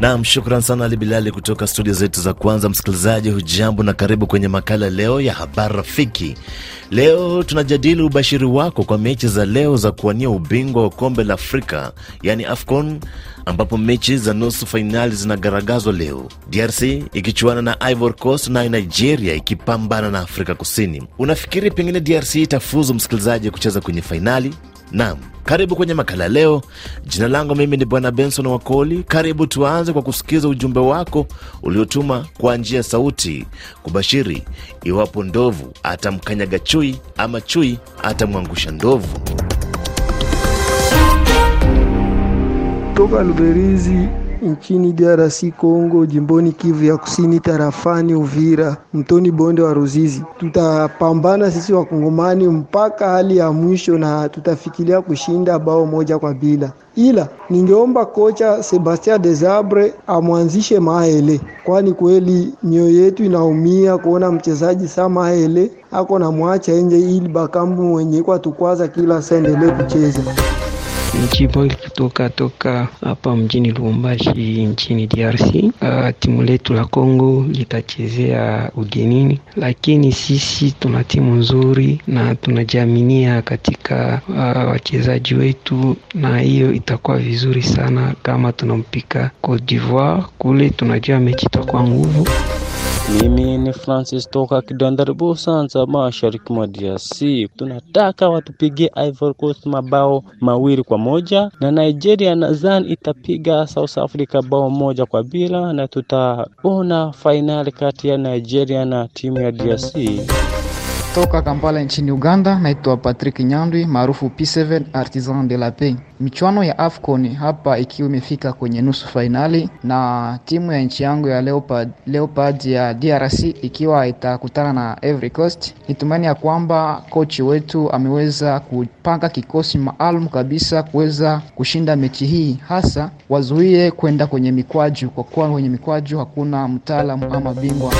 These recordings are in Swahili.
Nam, shukran sana Ali Bilali kutoka studio zetu za kwanza. Msikilizaji hujambo na karibu kwenye makala leo ya habari rafiki. Leo tunajadili ubashiri wako kwa mechi za leo za kuwania ubingwa wa kombe la Afrika yaani AFCON, ambapo mechi za nusu fainali zinagaragazwa leo, DRC ikichuana na Ivory Coast, nayo Nigeria ikipambana na Afrika Kusini. Unafikiri pengine DRC itafuzu msikilizaji kucheza kwenye fainali? Naam, karibu kwenye makala leo. Jina langu mimi ni Bwana Benson Wakoli. Karibu tuanze kwa kusikiza ujumbe wako uliotuma kwa njia sauti kubashiri iwapo ndovu atamkanyaga chui ama chui atamwangusha ndovu. Toka Luberizi nchini DRC Congo, jimboni Kivu ya Kusini, tarafani Uvira, mtoni bonde wa Ruzizi. Tutapambana sisi wakongomani mpaka hali ya mwisho na tutafikiria kushinda bao moja kwa bila, ila ningeomba kocha Sebastien Desabre amwanzishe Mahele, kwani kweli mioyo yetu inaumia kuona mchezaji saa Mahele ako na mwacha nje, ili Bakambu mwenye kwa tukwaza kila saa endelee kucheza. Nichiboi kutoka toka hapa mjini Lubumbashi nchini DRC. Uh, timu letu la Kongo litachezea ugenini, lakini sisi tuna timu nzuri na tunajiaminia katika uh, wachezaji wetu, na hiyo itakuwa vizuri sana kama tunampika Cote d'Ivoire kule, tunajua mechi itakuwa nguvu. Mimi ni Francis toka Kidandari Sanza, mashariki mwa DRC. Tunataka watupigie Ivory Coast mabao mawili kwa moja na Nigeria nadhani itapiga South Africa bao moja kwa bila, na tutaona fainali kati ya Nigeria na timu ya DRC. Toka Kampala nchini Uganda, naitwa Patrick Nyandwi maarufu P7 Artisan de la Paix. Michuano ya AFCON hapa ikiwa imefika kwenye nusu fainali na timu ya nchi yangu ya Leopard, Leopard ya DRC ikiwa itakutana na Ivory Coast. Nitumani ya kwamba kochi wetu ameweza kupanga kikosi maalum kabisa kuweza kushinda mechi hii, hasa wazuie kwenda kwenye mikwaju, kwa kuwa kwenye mikwaju hakuna mtaalamu ama bingwa.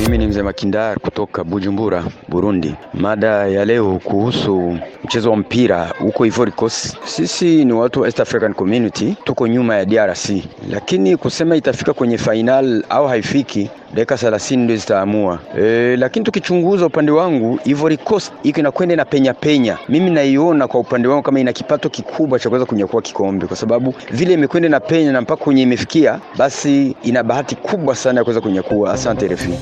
Mimi ni mzee Makindar kutoka Bujumbura, Burundi. Mada ya leo kuhusu mchezo wa mpira huko Ivory Coast. Sisi ni watu wa East African Community, tuko nyuma ya DRC, lakini kusema itafika kwenye final au haifiki dakika 30 ndio zitaamua. E, lakini tukichunguza upande wangu Ivory Coast iko inakwenda na penya penya, mimi naiona kwa upande wangu kama ina kipato kikubwa cha kuweza kunyakua kikombe, kwa sababu vile imekwenda na penya na mpaka kwenye imefikia, basi ina bahati kubwa sana ya kuweza kunyakua. Asante refi.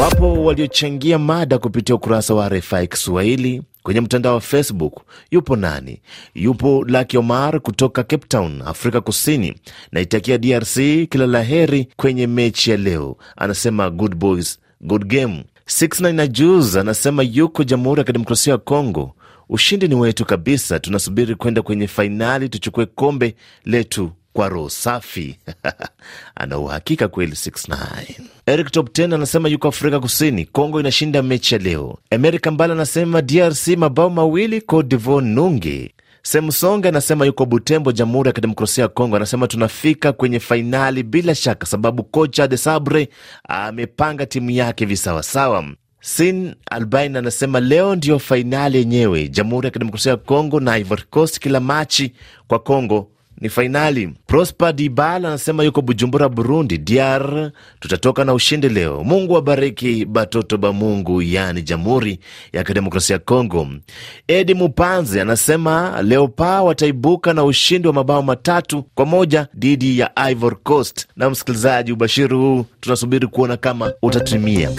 Wapo waliochangia mada kupitia ukurasa wa RFI Kiswahili kwenye mtandao wa Facebook. Yupo nani? Yupo Laki Omar kutoka Cape Town, Afrika Kusini. Naitakia DRC kila la heri kwenye mechi ya leo. Anasema good boys, good game. 69 na anasema yuko Jamhuri ya Kidemokrasia ya Kongo. Ushindi ni wetu kabisa, tunasubiri kwenda kwenye fainali tuchukue kombe letu kwa roho safi. Ana uhakika kweli 69. Eric Top 10 anasema yuko Afrika Kusini, Kongo inashinda mechi ya leo. Amerika Mbala anasema DRC mabao mawili, Cote d'Ivoire nunge. Semsonge anasema yuko Butembo, Jamhuri ya Kidemokrasia ya Kongo. Anasema tunafika kwenye fainali bila shaka, sababu kocha De Sabre amepanga timu yake visawasawa. Sin Albain anasema leo ndiyo fainali yenyewe, Jamhuri ya Kidemokrasia ya Kongo na Ivory Coast. Kila machi kwa Kongo ni fainali. Prosper Dibala anasema yuko Bujumbura, Burundi. DR tutatoka na ushindi leo. Mungu abariki batoto ba Mungu, yaani Jamhuri ya Kidemokrasia ya Kongo. Edi Mupanzi anasema Leopa wataibuka na ushindi wa mabao matatu kwa moja dhidi ya Ivory Coast. Na msikilizaji, ubashiri huu tunasubiri kuona kama utatimia.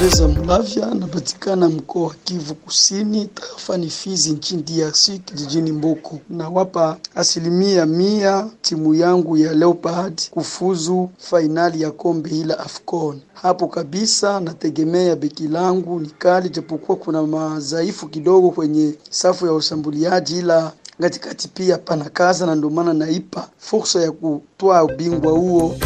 Reza Mlavya anapatikana mkoa wa Kivu Kusini, tarafani Fizi, nchini DRC, kijijini Mboko. Nawapa asilimia mia timu yangu ya Leopard kufuzu fainali ya kombe hila AFCON. Hapo kabisa nategemea beki langu ni kali, japokuwa kuna madhaifu kidogo kwenye safu ya ushambuliaji, ila katikati pia pana kaza, na ndio maana naipa fursa ya kutwaa ubingwa huo.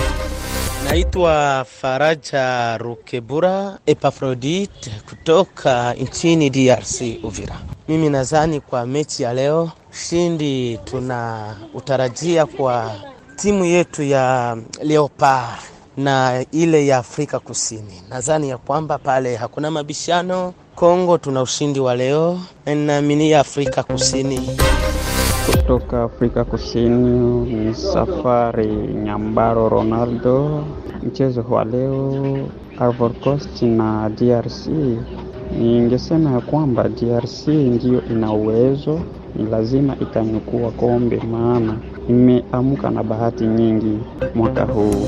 Naitwa Faraja Rukebura Epafrodit kutoka nchini DRC Uvira. Mimi nadhani kwa mechi ya leo ushindi tuna utarajia kwa timu yetu ya Leopard na ile ya Afrika Kusini. Nadhani ya kwamba pale hakuna mabishano. Kongo tuna ushindi wa leo na ninaaminia Afrika Kusini kutoka Afrika Kusini ni Safari Nyambaro Ronaldo. Mchezo wa leo Ivory Coast na DRC, ningesema ya kwamba DRC ndiyo ina uwezo, ni lazima itanyukua kombe, maana imeamka na bahati nyingi mwaka huu.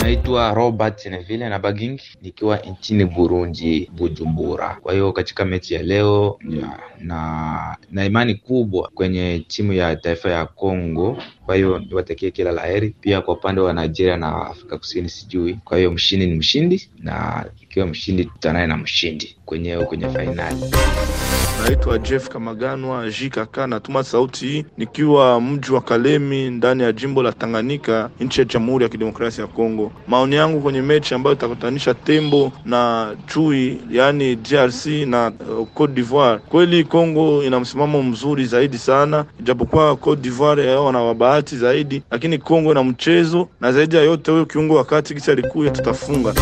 Naitwa Robert Neville na Baging nikiwa nchini Burundi, Bujumbura. Kwa hiyo katika mechi ya leo na na imani kubwa kwenye timu ya taifa ya Kongo. Kwa hiyo niwatakie kila la heri. Pia kwa upande wa Nigeria na Afrika Kusini sijui. Kwa hiyo mshindi ni mshindi, na ikiwa mshindi tutanaye na mshindi kwenye kwenye fainali. Naitwa Jeff Kamaganwa JKK, natuma sauti nikiwa mji wa Kalemi ndani ya jimbo la Tanganyika, nchi ya Jamhuri ya Kidemokrasia ya Kongo. Maoni yangu kwenye mechi ambayo itakutanisha tembo na chui, yaani DRC na uh, Cote d'Ivoire. Kweli Kongo ina msimamo mzuri zaidi sana, ijapokuwa Cote d'Ivoire yao wana wabahati zaidi, lakini Kongo ina mchezo na zaidi ya yote, huyo kiungo wakati kisi alikuya tutafunga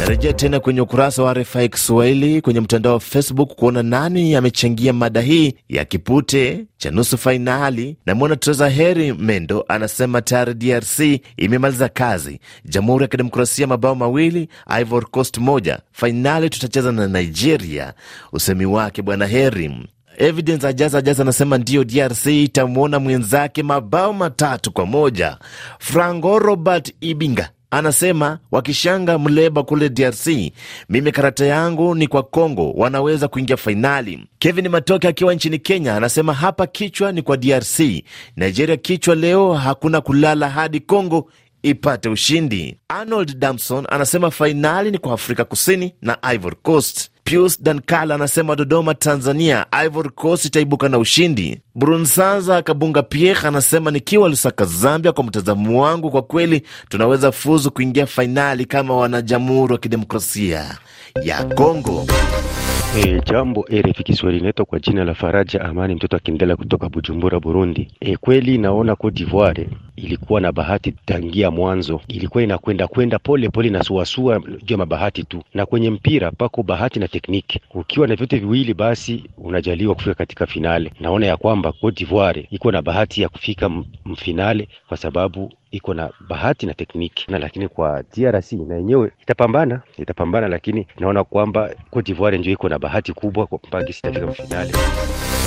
Narejea tena kwenye ukurasa wa RFI Kiswahili kwenye mtandao wa Facebook kuona nani amechangia mada hii ya kipute cha nusu fainali. Namwona Treza Heri Mendo anasema tayari DRC imemaliza kazi, Jamhuri ya Kidemokrasia mabao mawili, Ivory Coast moja, fainali tutacheza na Nigeria. Usemi wake Bwana Heri. Evidence Ajaza Ajaza anasema ndiyo, DRC itamwona mwenzake mabao matatu kwa moja. Franco Robert Ibinga anasema wakishanga mleba kule DRC, mimi karata yangu ni kwa Congo, wanaweza kuingia fainali. Kevin Matoke akiwa nchini Kenya anasema hapa kichwa ni kwa DRC, Nigeria kichwa leo, hakuna kulala hadi Congo ipate ushindi. Arnold Damson anasema fainali ni kwa Afrika Kusini na Ivory Coast. Pius Dankala anasema Dodoma, Tanzania, Ivory Coast itaibuka na ushindi. Brunsanza Kabunga Pierre anasema nikiwa Lusaka, Zambia, kwa mtazamo wangu, kwa kweli tunaweza fuzu kuingia fainali kama wanajamhuri wa Kidemokrasia ya Kongo. E, jambo RFI Kiswahili, inaitwa kwa jina la Faraja Amani mtoto akiendelea kutoka Bujumbura, Burundi. E, kweli naona Cote d'Ivoire ilikuwa na bahati tangia mwanzo, ilikuwa inakwenda kwenda pole pole na suasua juu ya mabahati tu, na kwenye mpira pako bahati na tekniki. Ukiwa na vyote viwili, basi unajaliwa kufika katika finale. Naona ya kwamba Cote d'Ivoire iko na bahati ya kufika mfinale kwa sababu iko na bahati na tekniki na, lakini kwa DRC na yenyewe itapambana itapambana, lakini naona kwamba Cote d'Ivoire ndio iko na bahati kubwa mpaka sitafika finale.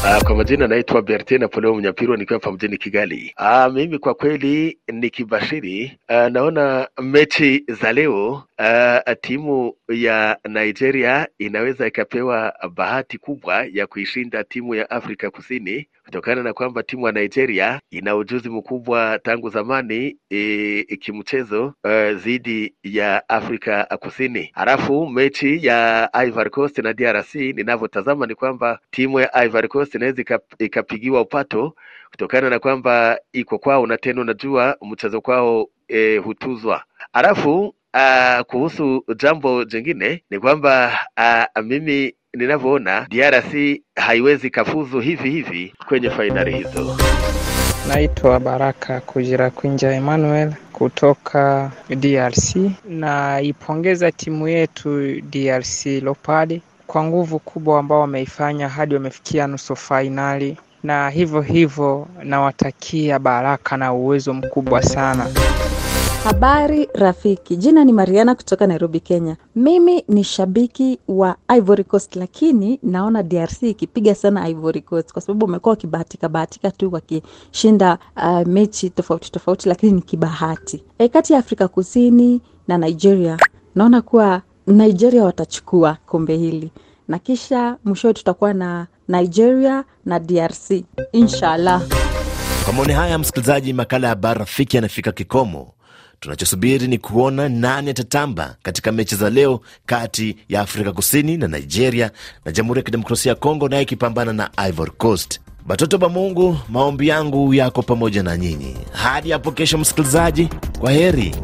Uh, kwa majina naitwa Bertin Napoleo Mnyapirwa nikiwa hapa mjini Kigali. Uh, mimi kwa kweli nikibashiri, uh, naona mechi za leo uh, timu ya Nigeria inaweza ikapewa bahati kubwa ya kuishinda timu ya Afrika Kusini kutokana na kwamba timu ya Nigeria ina ujuzi mkubwa tangu zamani e, kimchezo dhidi uh, ya Afrika Kusini. Halafu mechi ya Ivory Coast na DRC ninavyotazama ni kwamba timu ya Ivory Coast inaweza ikapigiwa upato kutokana na kwamba iko kwao na tena unajua mchezo kwao e, hutuzwa. Halafu uh, kuhusu jambo jingine ni kwamba a, mimi ninavyoona DRC haiwezi kafuzu hivi hivi kwenye fainali hizo. Naitwa Baraka Kujira Kwinja Emmanuel kutoka DRC. Naipongeza timu yetu DRC Leopard kwa nguvu kubwa ambao wameifanya hadi wamefikia nusu fainali, na hivyo hivyo nawatakia baraka na uwezo mkubwa sana. Habari rafiki, jina ni Mariana kutoka Nairobi, Kenya. Mimi ni shabiki wa Ivory Coast, lakini naona DRC ikipiga sana Ivory Coast kwa sababu wamekuwa wakibahatika bahatika tu wakishinda uh, mechi tofauti tofauti, lakini ni kibahati. E, kati ya Afrika Kusini na Nigeria naona kuwa Nigeria watachukua kombe hili na kisha mwishowe tutakuwa na Nigeria na DRC inshallah. Kwa maoni haya, msikilizaji, makala ya habari rafiki yanafika kikomo. Tunachosubiri ni kuona nani atatamba katika mechi za leo kati ya Afrika Kusini na Nigeria na Jamhuri ya Kidemokrasia ya Kongo naye ikipambana na Ivory Coast. Batoto ba Mungu, maombi yangu yako pamoja na nyinyi hadi hapo kesho. Msikilizaji, kwa heri.